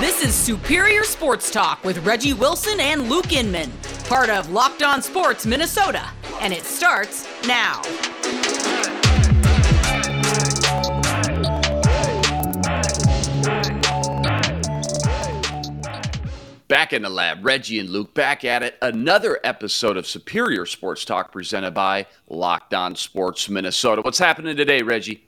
This is Superior Sports Talk with Reggie Wilson and Luke Inman, part of Locked On Sports Minnesota, and it starts now. Back in the lab, Reggie and Luke back at it. Another episode of Superior Sports Talk presented by Locked On Sports Minnesota. What's happening today, Reggie?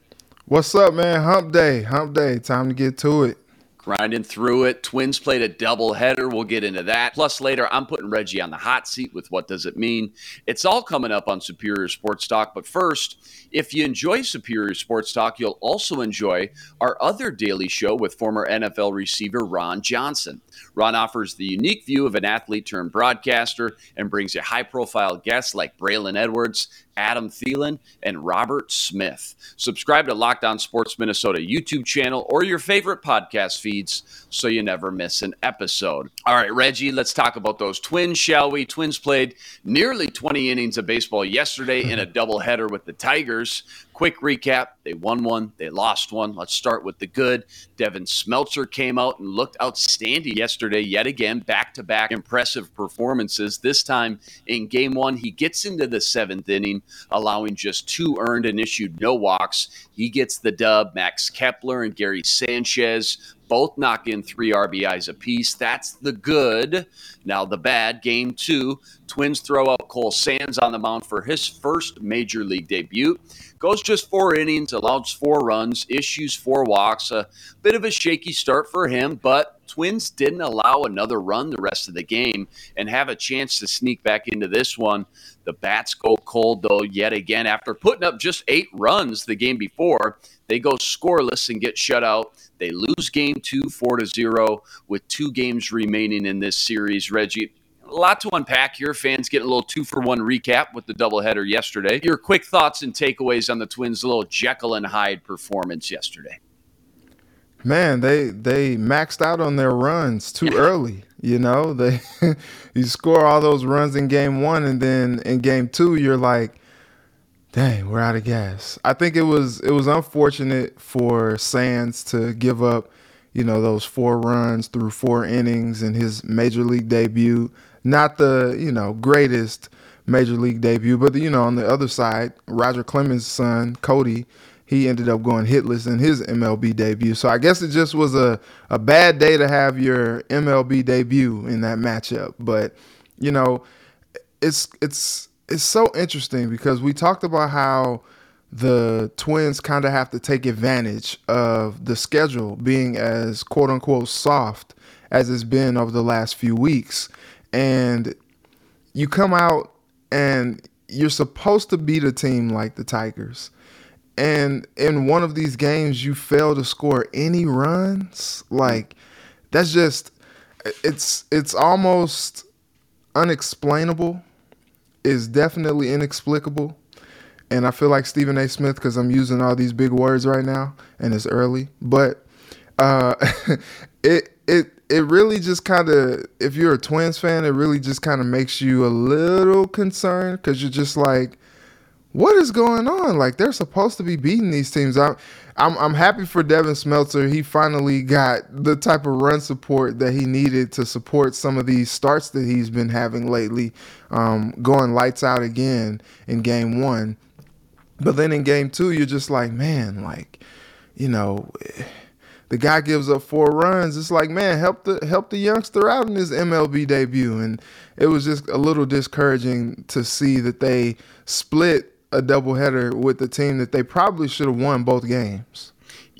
What's up, man? Hump day, hump day. Time to get to it grinding through it. Twins played a doubleheader. We'll get into that. Plus, later, I'm putting Reggie on the hot seat with what does it mean. It's all coming up on Superior Sports Talk. But first, if you enjoy Superior Sports Talk, you'll also enjoy our other daily show with former NFL receiver Ron Johnson. Ron offers the unique view of an athlete turned broadcaster and brings you high profile guests like Braylon Edwards Adam Thielen, and Robert Smith. Subscribe to Locked On Sports Minnesota YouTube channel or your favorite podcast feeds so you never miss an episode. All right, Reggie, let's talk about those Twins, shall we? Twins played nearly 20 innings of baseball yesterday in a doubleheader with the Tigers. Quick recap they won one, they lost one. Let's start with the good. Devin Smeltzer came out and looked outstanding yesterday, yet again, back to back impressive performances. This time in game one, he gets into the seventh inning, allowing just two earned and issued no walks. He gets the dub. Max Kepler and Gary Sanchez both knock in three RBIs apiece. That's the good. Now, the bad, game two, Twins throw out Cole Sands on the mound for his first major league debut. Goes just four innings, allows four runs, issues four walks. A bit of a shaky start for him, but Twins didn't allow another run the rest of the game and have a chance to sneak back into this one. The bats go cold, though, yet again. After putting up just eight runs the game before, they go scoreless and get shut out. They lose game two, four to zero, with two games remaining in this series. Reggie, a lot to unpack here. Fans getting a little two for one recap with the doubleheader yesterday. Your quick thoughts and takeaways on the Twins' little Jekyll and Hyde performance yesterday. Man, they they maxed out on their runs too early. You know, they you score all those runs in game one, and then in game two, you're like, Dang, we're out of gas. I think it was it was unfortunate for Sands to give up, you know, those four runs through four innings in his major league debut. Not the, you know, greatest major league debut, but you know, on the other side, Roger Clemens' son, Cody, he ended up going hitless in his MLB debut. So I guess it just was a, a bad day to have your MLB debut in that matchup. But, you know, it's it's it's so interesting because we talked about how the Twins kind of have to take advantage of the schedule being as quote unquote soft as it's been over the last few weeks. And you come out and you're supposed to beat a team like the Tigers. And in one of these games, you fail to score any runs. Like, that's just, it's, it's almost unexplainable is definitely inexplicable. And I feel like Stephen A. Smith because I'm using all these big words right now and it's early. But uh, it it it really just kind of if you're a Twins fan, it really just kind of makes you a little concerned because you're just like, what is going on? Like they're supposed to be beating these teams. I'm I'm I'm happy for Devin Smeltzer. He finally got the type of run support that he needed to support some of these starts that he's been having lately. Um, going lights out again in game one, but then in game two, you're just like, man, like, you know. The guy gives up four runs. It's like, man, help the help the youngster out in his MLB debut, and it was just a little discouraging to see that they split a doubleheader with the team that they probably should have won both games.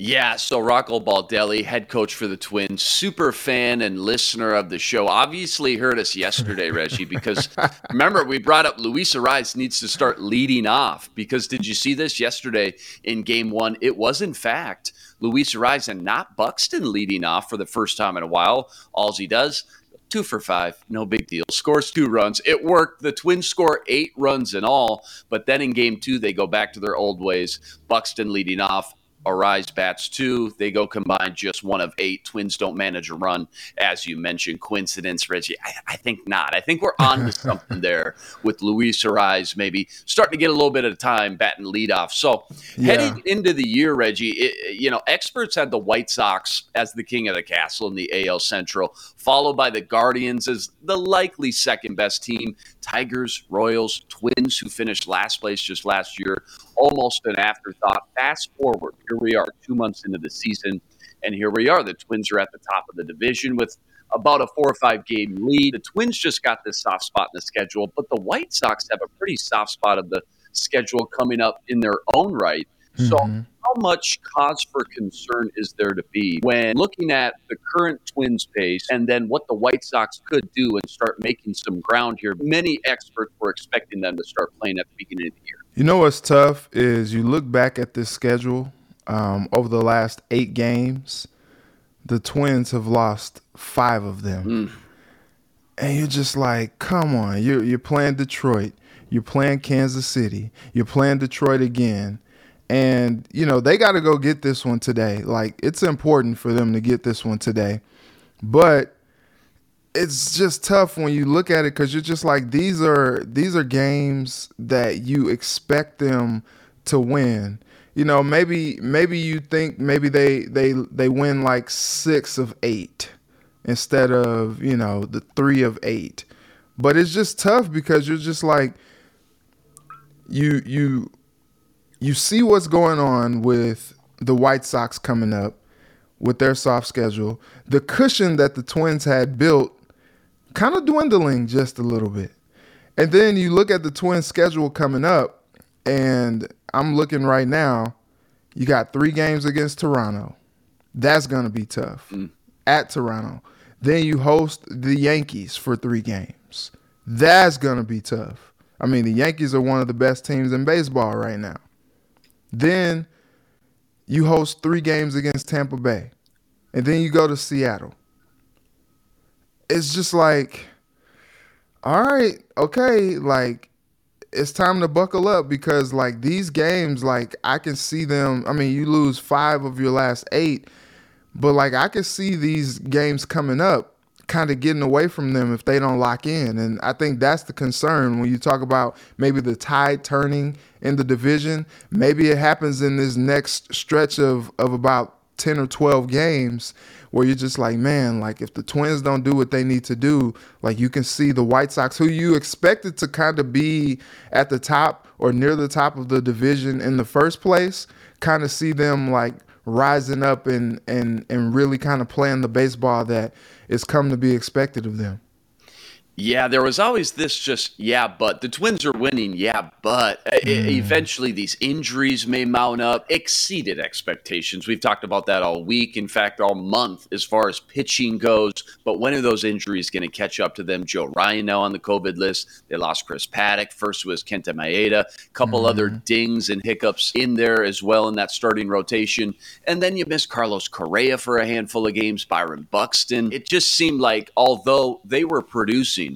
Yeah, so Rocco Baldelli, head coach for the Twins, super fan and listener of the show, obviously heard us yesterday, Reggie, because remember we brought up Luis Arraez needs to start leading off. Because did you see this yesterday in Game One? It was in fact Luis Arraez and not Buxton leading off for the first time in a while. All he does two for five, no big deal. Scores two runs. It worked. The Twins score eight runs in all, but then in game two, they go back to their old ways. Buxton leading off. Arraez bats two. They go combined just one of eight. Twins don't manage a run, as you mentioned. Coincidence, Reggie? I, I think not. I think we're on to something there with Luis Arraez maybe starting to get a little bit of time batting leadoff. So yeah. heading into the year, Reggie, it, you know, experts had the White Sox as the king of the castle in the AL Central, followed by the Guardians as the likely second best team. Tigers, Royals, Twins, who finished last place just last year, almost an afterthought. Fast forward, here we are, two months into the season, and here we are. The Twins are at the top of the division with about a four or five game lead. The Twins just got this soft spot in the schedule, but the White Sox have a pretty soft spot of the schedule coming up in their own right. So, mm-hmm. how much cause for concern is there to be when looking at the current Twins pace and then what the White Sox could do and start making some ground here? Many experts were expecting them to start playing at the beginning of the year. You know what's tough is you look back at this schedule um, over the last eight games, the Twins have lost five of them. Mm. And you're just like, come on, you're, you're playing Detroit, you're playing Kansas City, you're playing Detroit again and, you know, they got to go get this one today. Like, it's important for them to get this one today. But it's just tough when you look at it because you're just like these are these are games that you expect them to win you know maybe maybe you think maybe they they they win like six of eight instead of you know the three of eight but it's just tough because you're just like you you you see what's going on with the White Sox coming up with their soft schedule. The cushion that the Twins had built kind of dwindling just a little bit. And then you look at the Twins schedule coming up, and I'm looking right now, you got three games against Toronto. That's going to be tough mm. at Toronto. Then you host the Yankees for three games. That's going to be tough. I mean, the Yankees are one of the best teams in baseball right now. Then you host three games against Tampa Bay. And then you go to Seattle. It's just like, all right, okay, like it's time to buckle up because like these games, like I can see them. I mean, you lose five of your last eight, but like I can see these games coming up kind of getting away from them if they don't lock in. And I think that's the concern when you talk about maybe the tide turning in the division. Maybe it happens in this next stretch of, of about 10 or 12 games where you're just like, man, like if the Twins don't do what they need to do, like you can see the White Sox, who you expected to kind of be at the top or near the top of the division in the first place, kind of see them like rising up and and and really kind of playing the baseball that is come to be expected of them. Yeah, there was always this just, yeah, but the Twins are winning, yeah, but mm. eventually these injuries may mount up, exceeded expectations. We've talked about that all week, in fact, all month as far as pitching goes. But when are those injuries going to catch up to them? Joe Ryan now on the COVID list. They lost Chris Paddack. First was Kenta Maeda, a couple mm. other dings and hiccups in there as well in that starting rotation. And then you miss Carlos Correa for a handful of games, Byron Buxton. It just seemed like, although they were producing,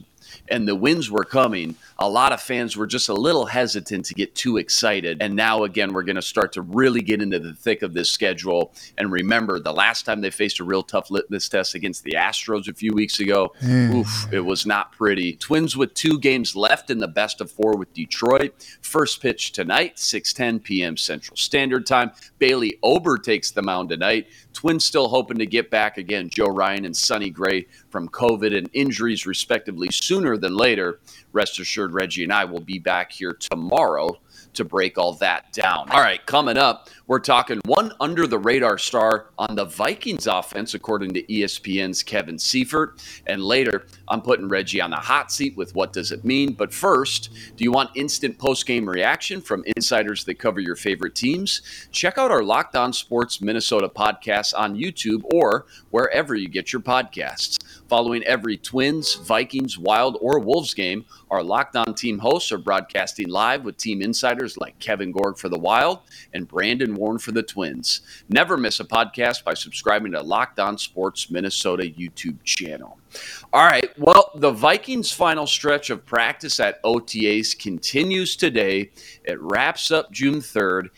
and the winds were coming, a lot of fans were just a little hesitant to get too excited. And now, again, we're going to start to really get into the thick of this schedule. And remember, the last time they faced a real tough litmus test against the Astros a few weeks ago, mm. oof, it was not pretty. Twins with two games left in the best of four with Detroit. First pitch tonight, 6:10 p.m. Central Standard Time. Bailey Ober takes the mound tonight. Twins still hoping to get back again. Joe Ryan and Sonny Gray from COVID and injuries, respectively, sooner than later. Rest assured, Reggie and I will be back here tomorrow to break all that down. All right, coming up, we're talking one under the radar star on the Vikings offense, according to ESPN's Kevin Seifert. And later, I'm putting Reggie on the hot seat with what does it mean. But first, do you want instant post game reaction from insiders that cover your favorite teams? Check out our Locked On Sports Minnesota podcast on YouTube or wherever you get your podcasts. Following every Twins, Vikings, Wild, or Wolves game, our Locked On team hosts are broadcasting live with team insiders like Kevin Gorg for the Wild and Brandon Warne for the Twins. Never miss a podcast by subscribing to Locked On Sports Minnesota YouTube channel. All right. Well, the Vikings' final stretch of practice at OTAs continues today. It wraps up June 3rd.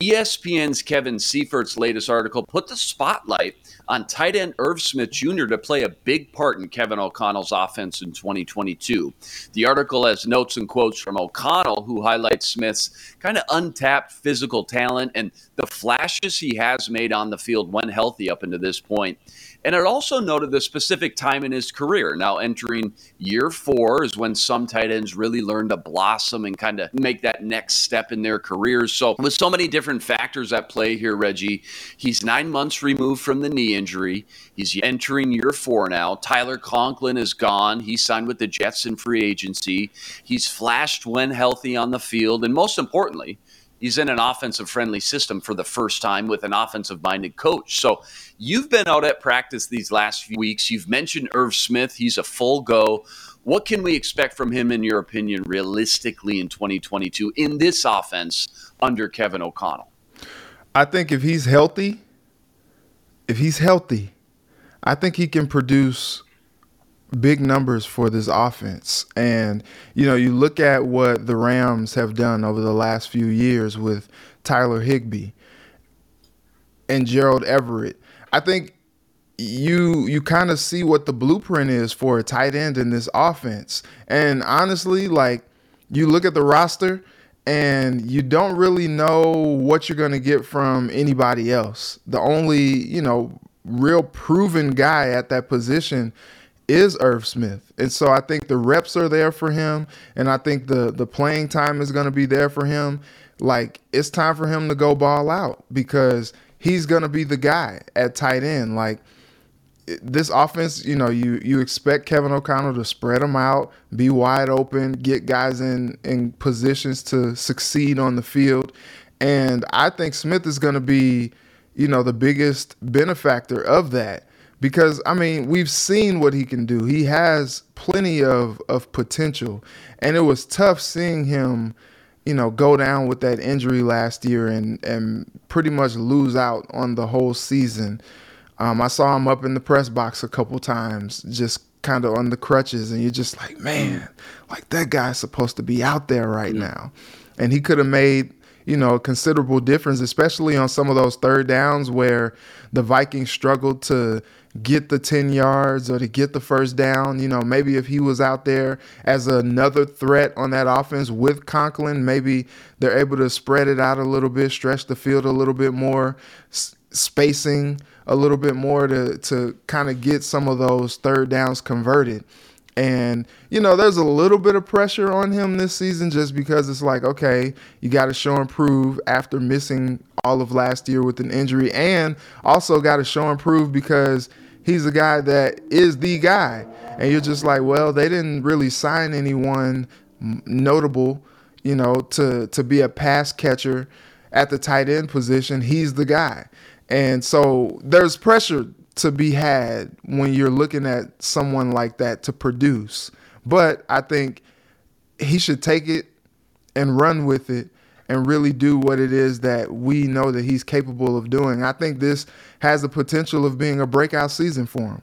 ESPN's Kevin Seifert's latest article put the spotlight on tight end Irv Smith Jr. to play a big part in Kevin O'Connell's offense in 2022. The article has notes and quotes from O'Connell, who highlights Smith's kind of untapped physical talent and the flashes he has made on the field when healthy up until this point. And it also noted the specific time in his career. Now, entering year four is when some tight ends really learn to blossom and kind of make that next step in their careers. So, with so many different factors at play here, Reggie, he's nine months removed from the knee injury. He's entering year four now. Tyler Conklin is gone. He signed with the Jets in free agency. He's flashed when healthy on the field. And most importantly, He's in an offensive friendly system for the first time with an offensive minded coach. So you've been out at practice these last few weeks. You've mentioned Irv Smith. He's a full go. What can we expect from him, in your opinion, realistically in 2022 in this offense under Kevin O'Connell? I think if he's healthy, if he's healthy, I think he can produce big numbers for this offense. And, you know, you look at what the Rams have done over the last few years with Tyler Higbee and Gerald Everett. I think you you kind of see what the blueprint is for a tight end in this offense. And honestly, like you look at the roster and you don't really know what you're going to get from anybody else. The only, you know, real proven guy at that position is Irv Smith. And so I think the reps are there for him and I think the the playing time is going to be there for him. Like it's time for him to go ball out because he's going to be the guy at tight end. Like this offense, you know, you you expect Kevin O'Connell to spread them out, be wide open, get guys in in positions to succeed on the field. And I think Smith is going to be, you know, the biggest benefactor of that because I mean we've seen what he can do. He has plenty of of potential, and it was tough seeing him, you know, go down with that injury last year and and pretty much lose out on the whole season. Um, I saw him up in the press box a couple times, just kind of on the crutches, and you're just like, man, like that guy's supposed to be out there right yeah. now, and he could have made you know, considerable difference, especially on some of those third downs where the Vikings struggled to get the 10 yards or to get the first down. You know, maybe if he was out there as another threat on that offense with Conklin, maybe they're able to spread it out a little bit, stretch the field a little bit more, s- spacing a little bit more to to kind of get some of those third downs converted. And, you know, there's a little bit of pressure on him this season just because it's like, okay, you got to show and prove after missing all of last year with an injury, and also got to show and prove because he's the guy that is the guy. And you're just like, well, they didn't really sign anyone notable, you know, to to be a pass catcher at the tight end position. He's the guy. And so there's pressure to be had when you're looking at someone like that to produce. But I think he should take it and run with it and really do what it is that we know that he's capable of doing. I think this has the potential of being a breakout season for him.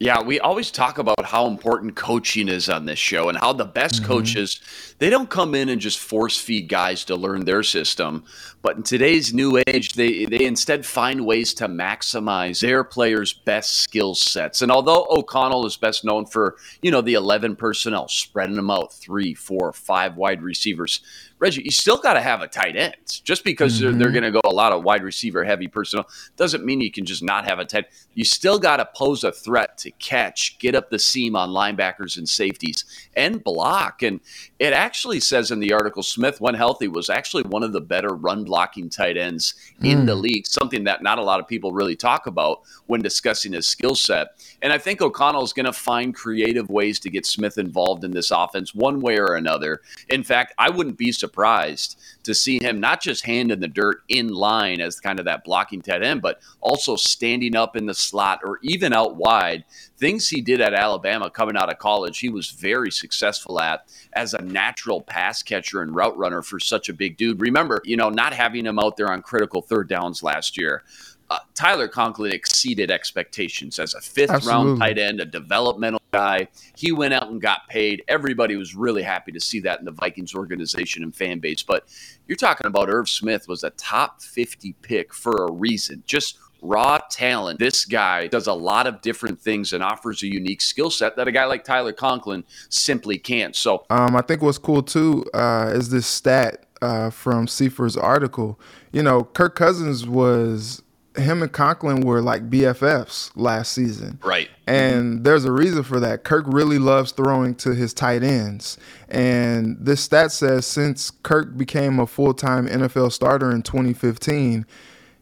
Yeah, we always talk about how important coaching is on this show and how the best mm-hmm. coaches, they don't come in and just force feed guys to learn their system. But in today's new age, they, they instead find ways to maximize their players' best skill sets. And although O'Connell is best known for, you know, the 11 personnel, spreading them out, three, four, five wide receivers, Reggie, you still got to have a tight end. Just because mm-hmm. they're, they're mm-hmm. going to go a lot of wide receiver heavy personnel doesn't mean you can just not have a tight. End. You still got to pose a threat to catch, get up the seam on linebackers and safeties, and block. And it actually says in the article, Smith, when healthy, was actually one of the better run blocking tight ends mm. in the mm. league. Something that not a lot of people really talk about when discussing his skill set. And I think O'Connell is going to find creative ways to get Smith involved in this offense, one way or another. In fact, I wouldn't be surprised to see him not just hand in the dirt in line as kind of that blocking tight end, but also standing up in the slot or even out wide. Things he did at Alabama coming out of college, he was very successful at as a natural pass catcher and route runner for such a big dude. Remember, you know, not having him out there on critical third downs last year uh, Tyler Conklin exceeded expectations as a fifth Absolutely. round tight end, a developmental guy. He went out and got paid. Everybody was really happy to see that in the Vikings organization and fan base. But you're talking about Irv Smith was a top 50 pick for a reason. Just raw talent. This guy does a lot of different things and offers a unique skill set that a guy like Tyler Conklin simply can't. So Um, I think what's cool too uh, is this stat uh, from Seifert's article. You know, Kirk Cousins was him and Conklin were like BFFs last season. Right. And there's a reason for that. Kirk really loves throwing to his tight ends. And this stat says since Kirk became a full time NFL starter in 2015,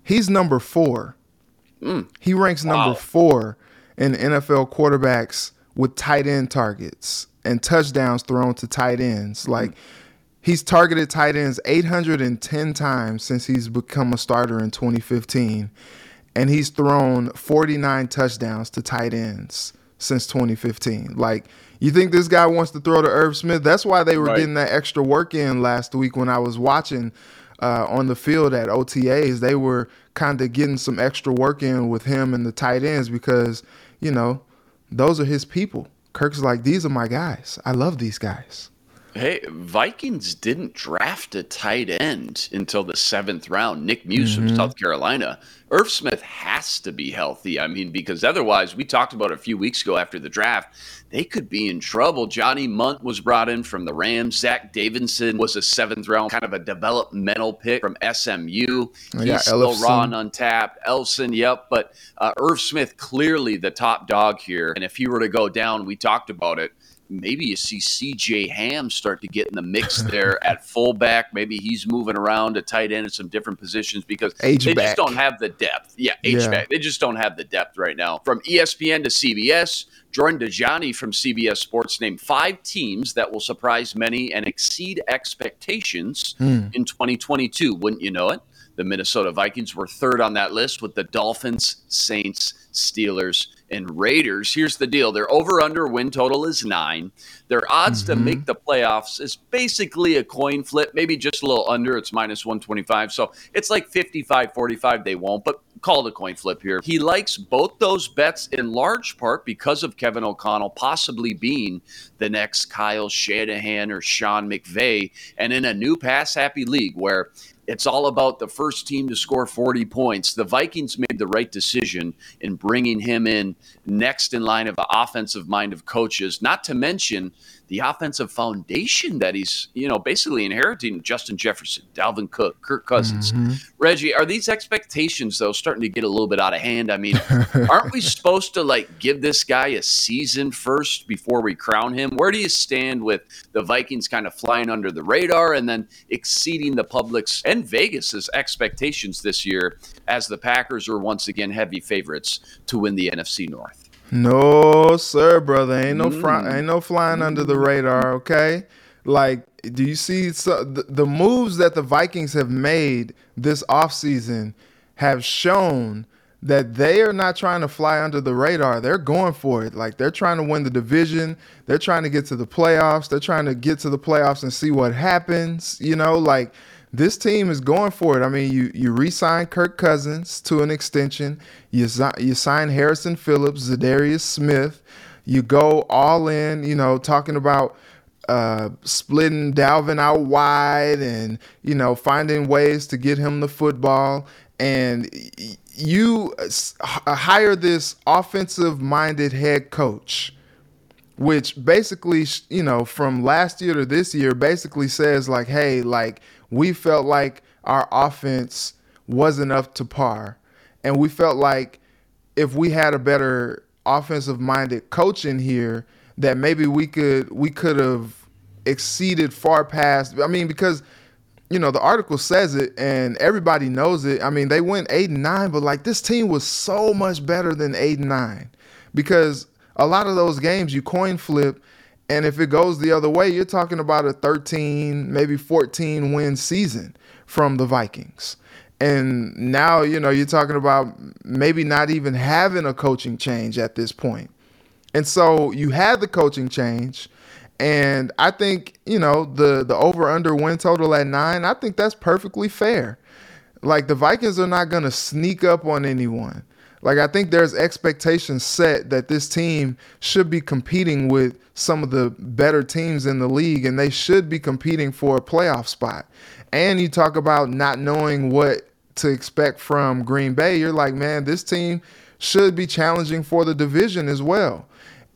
he's number four. He ranks number Wow. four in NFL quarterbacks with tight end targets and touchdowns thrown to tight ends. Like he's targeted tight ends 810 times since he's become a starter in 2015 and he's thrown 49 touchdowns to tight ends since 2015. Like you think this guy wants to throw to Irv Smith? That's why they were Right. getting that extra work in last week when I was watching uh, on the field at OTAs. They were kind of getting some extra work in with him and the tight ends because, you know, those are his people. Kirk's like, these are my guys. I love these guys. Hey, Vikings didn't draft a tight end until the seventh round. Nick Muse from South Carolina. Irv Smith has to be healthy. I mean, because otherwise, we talked about a few weeks ago after the draft, they could be in trouble. Johnny Mundt was brought in from the Rams. Zach Davidson was a seventh round, kind of a developmental pick from SMU. He's Yeah, still Ellefson. raw and untapped. Elson, yep. But uh, Irv Smith, clearly the top dog here. And if he were to go down, we talked about it maybe you see CJ Ham start to get in the mix there at fullback. Maybe he's moving around to tight end in some different positions because H they just don't have the depth. Yeah, H Yeah. back. They just don't have the depth right now. From ESPN to CBS, Jordan Dejani from CBS Sports named five teams that will surprise many and exceed expectations Hmm. in 2022. Wouldn't you know it? The Minnesota Vikings were third on that list with the Dolphins, Saints, Steelers, and Raiders. Here's the deal their over under win total is nine. Their odds to make mm-hmm. the playoffs is basically a coin flip, maybe just a little under. It's minus 125. So it's like 55 45. They won't, but call it a coin flip here. He likes both those bets in large part because of Kevin O'Connell possibly being the next Kyle Shanahan or Sean McVay. And in a new pass happy league where it's all about the first team to score 40 points. The Vikings made the right decision in bringing him in next in line of the offensive mind of coaches, not to mention the offensive foundation that he's, you know, basically inheriting Justin Jefferson, Dalvin Cook, Kirk Cousins. Mm-hmm. Reggie, are these expectations, though, starting to get a little bit out of hand? I mean, aren't we supposed to, like, give this guy a season first before we crown him? Where do you stand with the Vikings kind of flying under the radar and then exceeding the public's and Vegas's expectations this year as the Packers are once again heavy favorites to win the NFC North? No, sir, brother. Ain't no fry, Mm. ain't no flying under the radar. Okay, like, do you see so, the, the moves that the Vikings have made this offseason have shown that they are not trying to fly under the radar. They're going for it. Like they're trying to win the division. They're trying to get to the playoffs. They're trying to get to the playoffs and see what happens. You know, like this team is going for it. I mean, you you re-sign Kirk Cousins to an extension. You you sign Harrison Phillips, Za'Darius Smith. You go all in. You know, talking about uh, splitting Dalvin out wide and you know finding ways to get him the football. And you hire this offensive-minded head coach which basically you know from last year to this year basically says like hey like we felt like our offense wasn't up to par. And we felt like if we had a better offensive minded coach in here that maybe we could we could have exceeded far past i mean because you know the article says it and everybody knows it. I mean they went 8 and 9 but like this team was so much better than 8 and 9 because a lot of those games you coin flip and if it goes the other way you're talking about a 13 maybe 14 win season from the vikings and now you know you're talking about maybe not even having a coaching change at this point and so you had the coaching change and I think, you know, the the over under win total at 9, I think that's perfectly fair. Like the Vikings are not going to sneak up on anyone. Like I think there's expectations set that this team should be competing with some of the better teams in the league and they should be competing for a playoff spot. And you talk about not knowing what to expect from Green Bay. You're like, man, this team should be challenging for the division as well.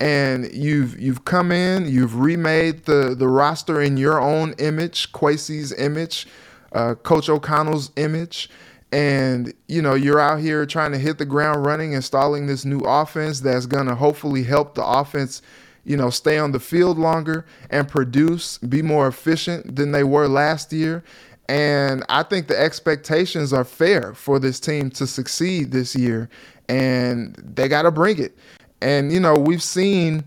And you've you've come in, you've remade the the roster in your own image, Kwesi's image, uh, Coach O'Connell's image, and you know you're out here trying to hit the ground running, installing this new offense that's gonna hopefully help the offense, you know, stay on the field longer and produce, be more efficient than they were last year. And I think the expectations are fair for this team to succeed this year and they got to bring it. And you know, we've seen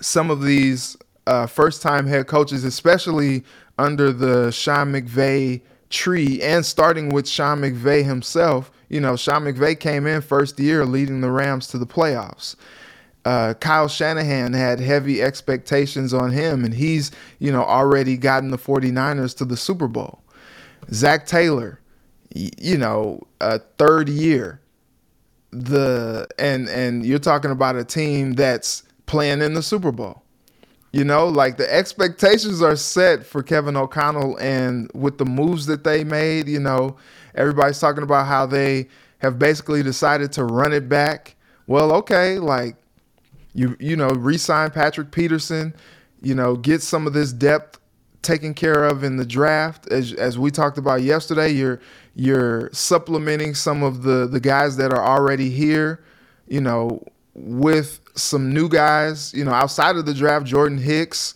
some of these uh, first-time head coaches, especially under the Sean McVay tree, and starting with Sean McVay himself. You know, Sean McVay came in first year leading the Rams to the playoffs. Uh, Kyle Shanahan had heavy expectations on him, and he's, you know, already gotten the 49ers to the Super Bowl. Zac Taylor, you know, a third year the and and you're talking about a team that's playing in the Super Bowl. You know, like the expectations are set for Kevin O'Connell and with the moves that they made, you know, everybody's talking about how they have basically decided to run it back. Well, okay, like you you know, re-sign Patrick Peterson, you know, get some of this depth taken care of in the draft as as we talked about yesterday, you're you're supplementing some of the the guys that are already here, you know, with some new guys, you know, outside of the draft, Jordan Hicks,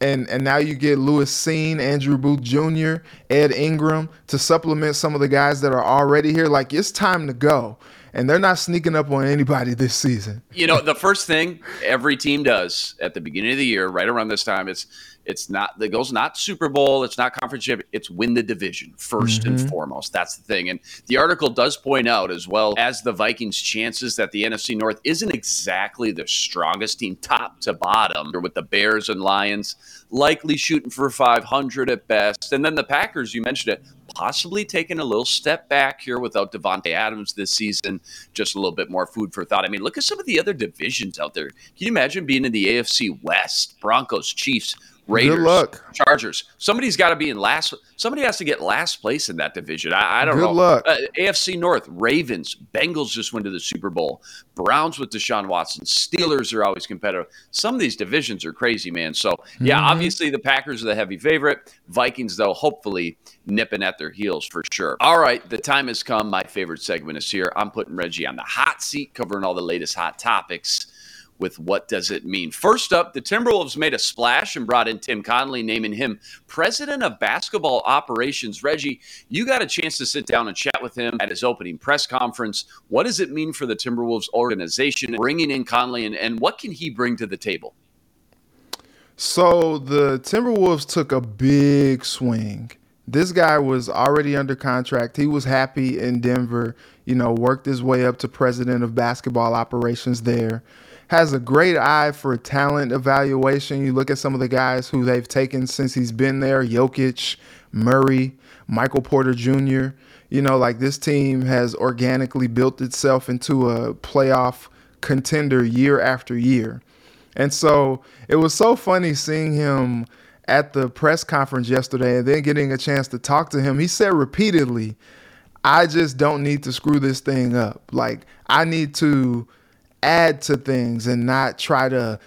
and and now you get Lewis Cine, Andrew Booth Jr., Ed Ingram to supplement some of the guys that are already here. Like it's time to go. And they're not sneaking up on anybody this season. You know, the first thing every team does at the beginning of the year, right around this time, it's it's not the goal's not Super Bowl, it's not conference champion, it's win the division 1st mm-hmm. and foremost. That's the thing. And the article does point out as well as the Vikings' chances that the NFC North isn't exactly the strongest team top to bottom, with the Bears and Lions likely shooting for 500 at best. And then the Packers, you mentioned it, possibly taking a little step back here without Davante Adams this season. Just a little bit more food for thought. I mean, look at some of the other divisions out there. Can you imagine being in the AFC West? Broncos, Chiefs, Raiders, Good luck. Chargers. Somebody's got to be in last. Somebody has to get last place in that division. I, I don't Good know. luck. Uh, AFC North, Ravens, Bengals just went to the Super Bowl. Browns with Deshaun Watson. Steelers are always competitive. Some of these divisions are crazy, man. So yeah, mm-hmm. obviously the Packers are the heavy favorite. Vikings, though, hopefully nipping at their heels for sure. All right, the time has come. My favorite segment is here. I'm putting Reggie on the hot seat, covering all the latest hot topics with what does it mean. First up, the Timberwolves made a splash and brought in Tim Connelly, naming him president of basketball operations. Reggie, you got a chance to sit down and chat with him at his opening press conference. What does it mean for the Timberwolves organization bringing in Connelly, and, and what can he bring to the table? So the Timberwolves took a big swing. This guy was already under contract. He was happy in Denver, you know, worked his way up to president of basketball operations there has a great eye for talent evaluation. You look at some of the guys who they've taken since he's been there Jokic, Murray, Michael Porter Jr. You know, like this team has organically built itself into a playoff contender year after year. And so it was so funny seeing him at the press conference yesterday and then getting a chance to talk to him. He said repeatedly, I just don't need to screw this thing up. Like, I need to add to things and not try to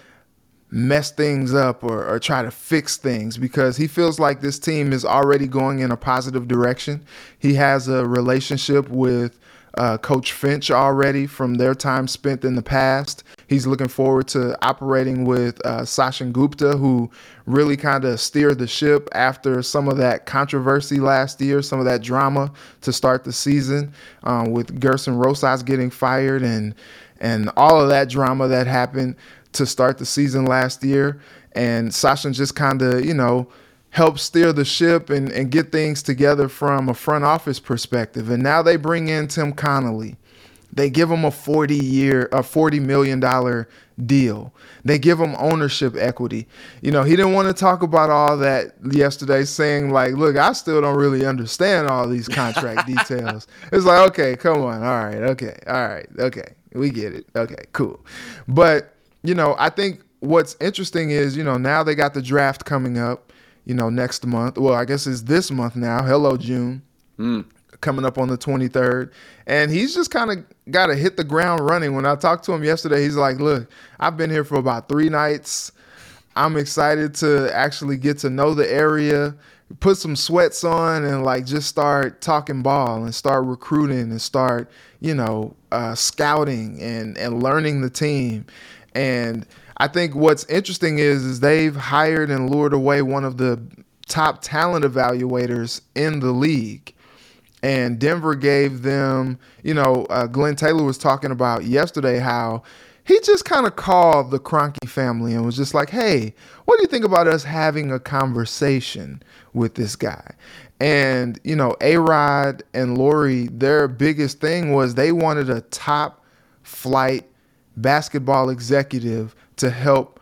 mess things up or, or try to fix things because he feels like this team is already going in a positive direction. He has a relationship with uh, Coach Finch already from their time spent in the past. He's looking forward to operating with uh, Sachin Gupta, who really kind of steered the ship after some of that controversy last year, some of that drama to start the season, um, with Gerson Rosas getting fired and and all of that drama that happened to start the season last year. And Sachin just kind of, you know, helped steer the ship and, and get things together from a front office perspective. And now they bring in Tim Connelly, They give him a 40 year, a 40 million dollar deal. They give him ownership equity. You know, he didn't want to talk about all that yesterday, saying like, "Look, I still don't really understand all these contract details." It's like, okay, come on, all right, okay, all right, okay, we get it, okay, cool. But you know, I think what's interesting is, you know, now they got the draft coming up. You know, next month. Well, I guess it's this month now. Hello, June. Mm coming up on the 23rd. And he's just kind of got to hit the ground running. When I talked to him yesterday, he's like, Look, I've been here for about three nights. I'm excited to actually get to know the area, put some sweats on, and like just start talking ball and start recruiting and start, you know, uh, scouting and, and learning the team. And I think what's interesting is, is they've hired and lured away one of the top talent evaluators in the league and Denver gave them, you know, uh, Glenn Taylor was talking about yesterday how he just kind of called the Kroenke family and was just like, hey, what do you think about us having a conversation with this guy? And, you know, A Rod and Lori, their biggest thing was they wanted a top flight basketball executive to help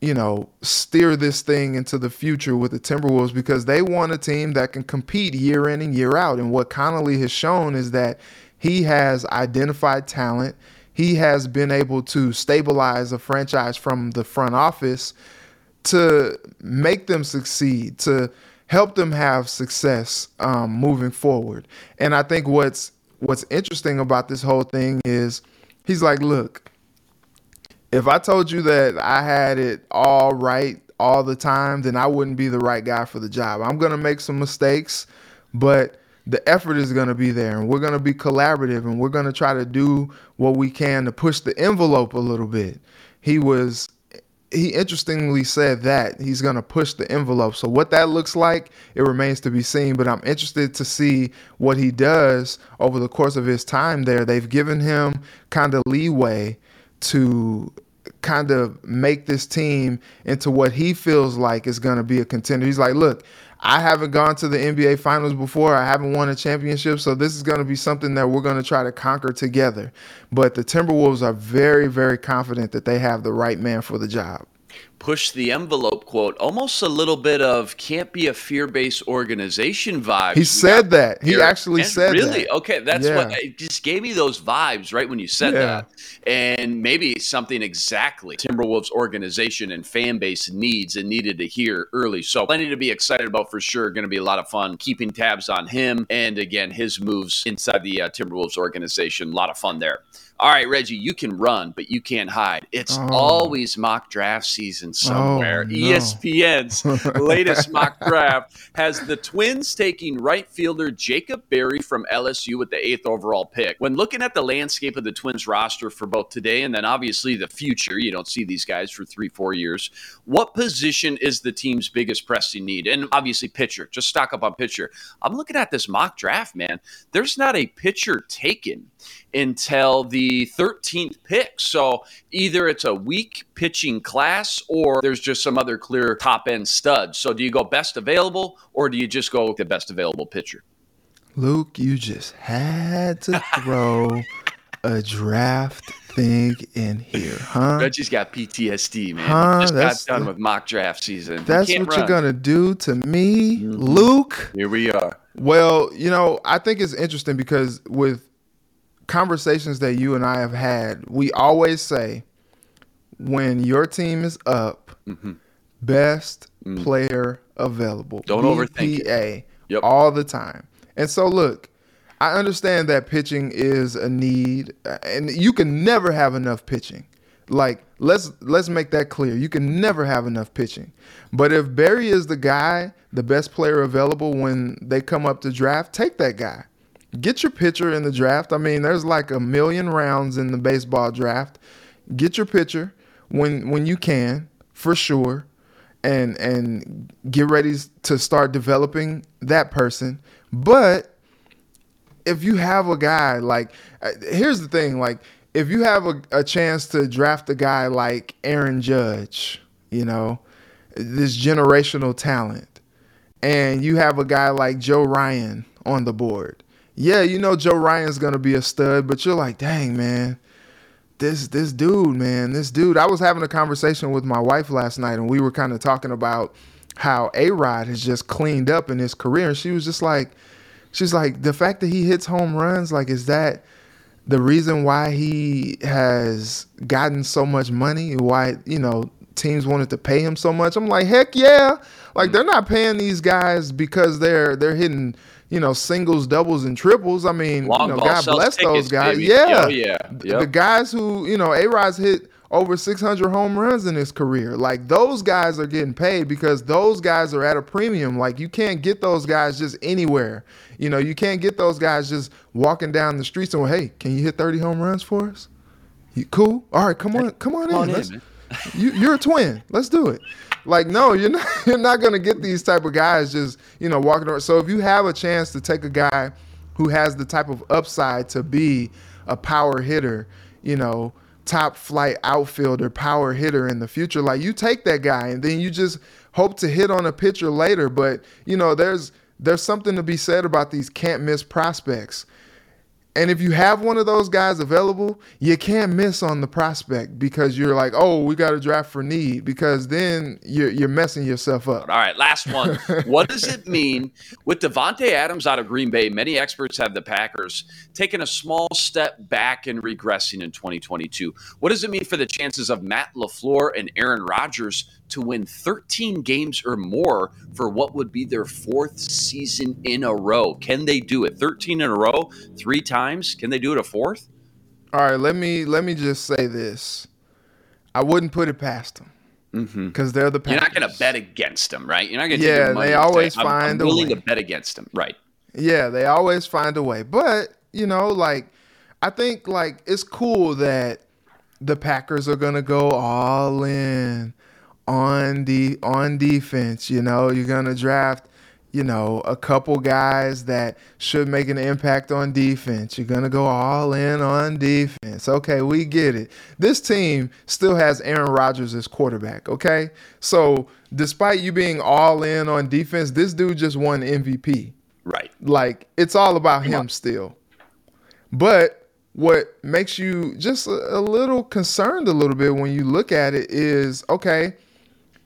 you know, steer this thing into the future with the Timberwolves because they want a team that can compete year in and year out. And what Connelly has shown is that he has identified talent. He has been able to stabilize a franchise from the front office to make them succeed, to help them have success um, moving forward. And I think what's what's interesting about this whole thing is he's like, look, if I told you that I had it all right all the time, then I wouldn't be the right guy for the job. I'm to make some mistakes, but the effort is going to be there and we're going to be collaborative and we're going to try to do what we can to push the envelope a little bit. He was he interestingly said that he's going to push the envelope. So what that looks like, it remains to be seen, but I'm interested to see what he does over the course of his time there. They've given him kind of leeway to kind of make this team into what he feels like is going to be a contender. He's like, look, I haven't gone to the NBA finals before. I haven't won a championship. So this is going to be something that we're going to try to conquer together. But the Timberwolves are very, very confident that they have the right man for the job push the envelope quote, almost a little bit of can't be a fear based organization vibe. He said that. He actually and said really? that. Okay, that's yeah. what it just gave me those vibes right when you said yeah. that. And maybe something exactly Timberwolves organization and fan base needs and needed to hear early. So plenty to be excited about for sure. Going to be a lot of fun keeping tabs on him and again his moves inside the uh, Timberwolves organization. A lot of fun there all right, Reggie, you can run, but you can't hide. It's oh. always mock draft season somewhere. Oh, no. ESPN's latest mock draft has the Twins taking right fielder Jacob Berry from LSU with the eighth overall pick. When looking at the landscape of the Twins roster for both today and then obviously the future, you don't see these guys for three, four years. What position is the team's biggest pressing need? And obviously, pitcher. Just stock up on pitcher. I'm looking at this mock draft, man. There's not a pitcher taken until the 13th pick. So either it's a weak pitching class or there's just some other clear top end studs. So do you go best available or do you just go with the best available pitcher? Luke, you just had to throw a draft thing in here, huh? Reggie's got PTSD, man. Huh? Just that's got done the, with mock draft season. That's what run. you're gonna do to me, mm-hmm. Luke. Here we are. Well, you know, I think it's interesting because with conversations that you and I have had, we always say when your team is up, mm-hmm. best mm. player available. Don't BPA, overthink it. Yep. all the time. And so look, I understand that pitching is a need and you can never have enough pitching. Like let's let's make that clear. You can never have enough pitching. But if Berry is the guy, the best player available when they come up to draft, take that guy get your pitcher in the draft. I mean, there's like a million rounds in the baseball draft. Get your pitcher when when you can, for sure, and and get ready to start developing that person. But if you have a guy like, uh, here's the thing, like if you have a, a chance to draft a guy like Aaron Judge, you know, this generational talent, and you have a guy like Joe Ryan on the board yeah, you know Joe Ryan's gonna be a stud, but you're like, dang man, this this dude, man, this dude. I was having a conversation with my wife last night, and we were kind of talking about how A Rod has just cleaned up in his career, and she was just like, she's like, the fact that he hits home runs, like, is that the reason why he has gotten so much money? Why you know teams wanted to pay him so much? I'm like, heck yeah! Like they're not paying these guys because they're they're hitting you know, singles, doubles, and triples. I mean, Long you know, God bless those guys. baby. Yeah, Oh, yeah. The- Yep. The guys who, you know, A Rod's hit over 600 home runs in his career. Like those guys are getting paid because those guys are at a premium. Like you can't get those guys just anywhere. You know, you can't get those guys just walking down the streets and hey, can you hit 30 home runs for us? You cool? All right, come on, come on Come in. in, you, you're a twin. Let's do it. Like, no, you're not. You're not gonna get these type of guys just you know walking around. So if you have a chance to take a guy who has the type of upside to be a power hitter, you know, top flight outfielder, power hitter in the future, like you take that guy and then you just hope to hit on a pitcher later. But you know, there's there's something to be said about these can't miss prospects. And if you have one of those guys available, you can't miss on the prospect because you're like, oh, we got to draft for need because then you're you're messing yourself up. All right, last one. what does it mean with Davante Adams out of Green Bay? Many experts have the Packers taking a small step back and regressing in 2022. What does it mean for the chances of Matt LaFleur and Aaron Rodgers to win 13 games or more for what would be their fourth season in a row? Can they do it? 13 in a row, three times? Can they do it a fourth? All right, let me let me just say this: I wouldn't put it past them Mm-hmm. because they're the Packers. You're not going to bet against them, right? You're not going to Yeah, money they and say, always I'm- I'm a willing way. to bet against them, right? Yeah, they always find a way. But, you know, like I think like it's cool that the Packers are going to go all in on the on defense, you know, you're going to draft you know, a couple guys that should make an impact on defense. You're going to go all in on defense. Okay, we get it. This team still has Aaron Rodgers as quarterback, okay? So, despite you being all in on defense, this dude just won MVP. Right. Like it's all about him still. But what makes you just a little concerned a little bit when you look at it is okay,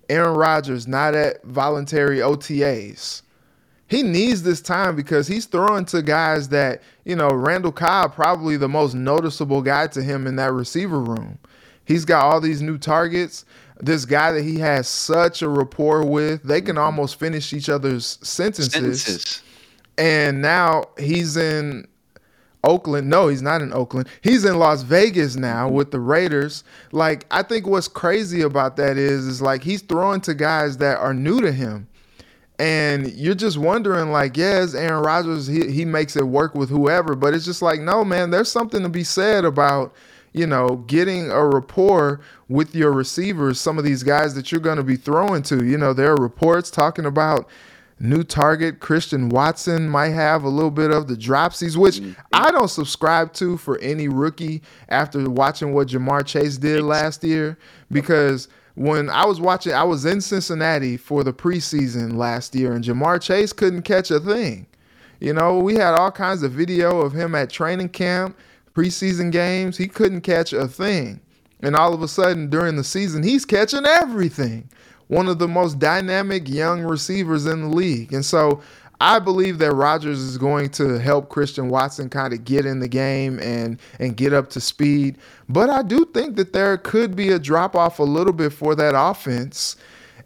Aaron Rodgers not at voluntary OTAs. He needs this time because he's throwing to guys that, you know, Randall Cobb, probably the most noticeable guy to him in that receiver room. He's got all these new targets. This guy that he has such a rapport with, they can almost finish each other's sentences Sentences. and now he's in Oakland. No, he's not in Oakland. He's in Las Vegas now with the Raiders. Like I think what's crazy about that is is like he's throwing to guys that are new to him. And you're just wondering, like, yes, Aaron Rodgers, he, he makes it work with whoever, but it's just like, no, man, there's something to be said about, you know, getting a rapport with your receivers, some of these guys that you're going to be throwing to. You know, there are reports talking about new target Christian Watson might have a little bit of the dropsies, which I don't subscribe to for any rookie after watching what Ja'Marr Chase did last year. Because when I was watching, I was in Cincinnati for the preseason last year, and Ja'Marr Chase couldn't catch a thing. You know, we had all kinds of video of him at training camp, preseason games. He couldn't catch a thing. And all of a sudden, during the season, he's catching everything. One of the most dynamic young receivers in the league. And so I believe that Rodgers is going to help Christian Watson kind of get in the game and and get up to speed. But I do think that there could be a drop off a little bit for that offense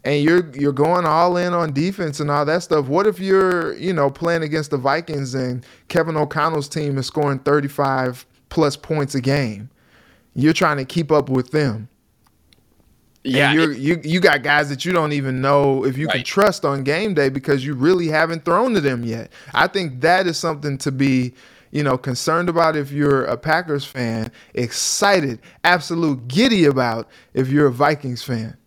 and you're you're going all in on defense and all that stuff. What if you're, you know, playing against the Vikings and Kevin O'Connell's team is scoring 35 plus points a game? You're trying to keep up with them. Yeah. And you're, you you got guys that you don't even know if you can trust on game day because you really haven't thrown to them yet. I think that is something to be, you know, concerned about if you're a Packers fan, excited, absolute giddy about if you're a Vikings fan.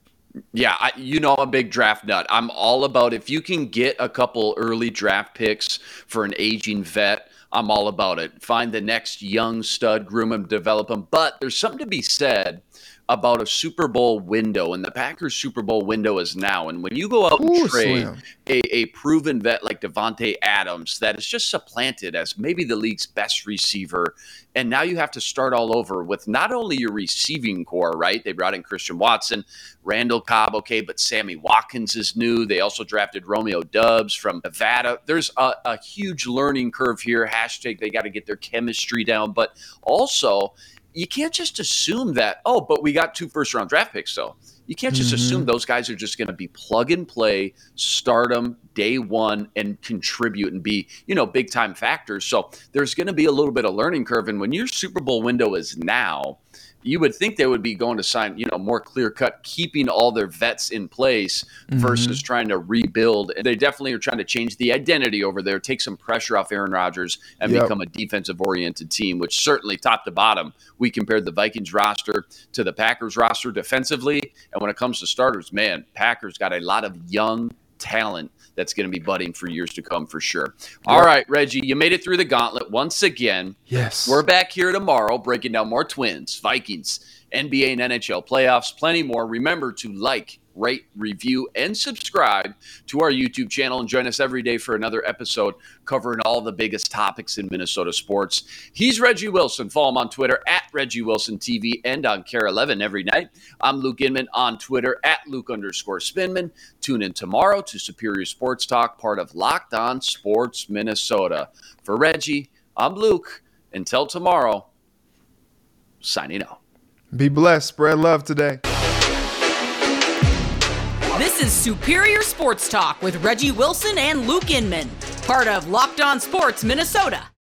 Yeah, I, you know I'm a big draft nut. I'm all about if you can get a couple early draft picks for an aging vet, I'm all about it. Find the next young stud, groom him, develop him. But there's something to be said about a Super Bowl window, and the Packers Super Bowl window is now. And when you go out and trade a, a proven vet like Davante Adams that is just supplanted as maybe the league's best receiver, and now you have to start all over with not only your receiving corps, right? They brought in Christian Watson, Randall Cobb, okay, but Sammy Watkins is new. They also drafted Romeo Doubs from Nevada. There's a, a huge learning curve here. Hashtag they got to get their chemistry down, but also you can't just assume that, oh, but we got two first round draft picks, though. You can't just Mhm. assume those guys are just going to be plug and play, start them day one, and contribute and be, you know, big time factors. So there's going to be a little bit of learning curve. And when your Super Bowl window is now, you would think they would be going to sign, you know, more clear cut, keeping all their vets in place mm-hmm. versus trying to rebuild. And they definitely are trying to change the identity over there, take some pressure off Aaron Rodgers, and Yep. become a defensive oriented team, which certainly top to bottom, we compared the Vikings roster to the Packers roster defensively. And when it comes to starters, man, Packers got a lot of young talent that's going to be budding for years to come for sure. All right, Reggie, you made it through the gauntlet once again. Yes. We're back here tomorrow breaking down more Twins, Vikings, NBA and NHL playoffs, plenty more. Remember to like, rate, review, and subscribe to our YouTube channel and join us every day for another episode covering all the biggest topics in Minnesota sports. He's Reggie Wilson. Follow him on Twitter at Reggie Wilson TV and on KARE 11 every night. I'm Luke Inman on Twitter at Luke underscore Spinman. Tune in tomorrow to Superior Sports Talk, part of Locked On Sports Minnesota. For Reggie, I'm Luke. Until tomorrow, signing out. Be blessed. Spread love today. This is Superior Sports Talk with Reggie Wilson and Luke Inman, part of Locked On Sports Minnesota.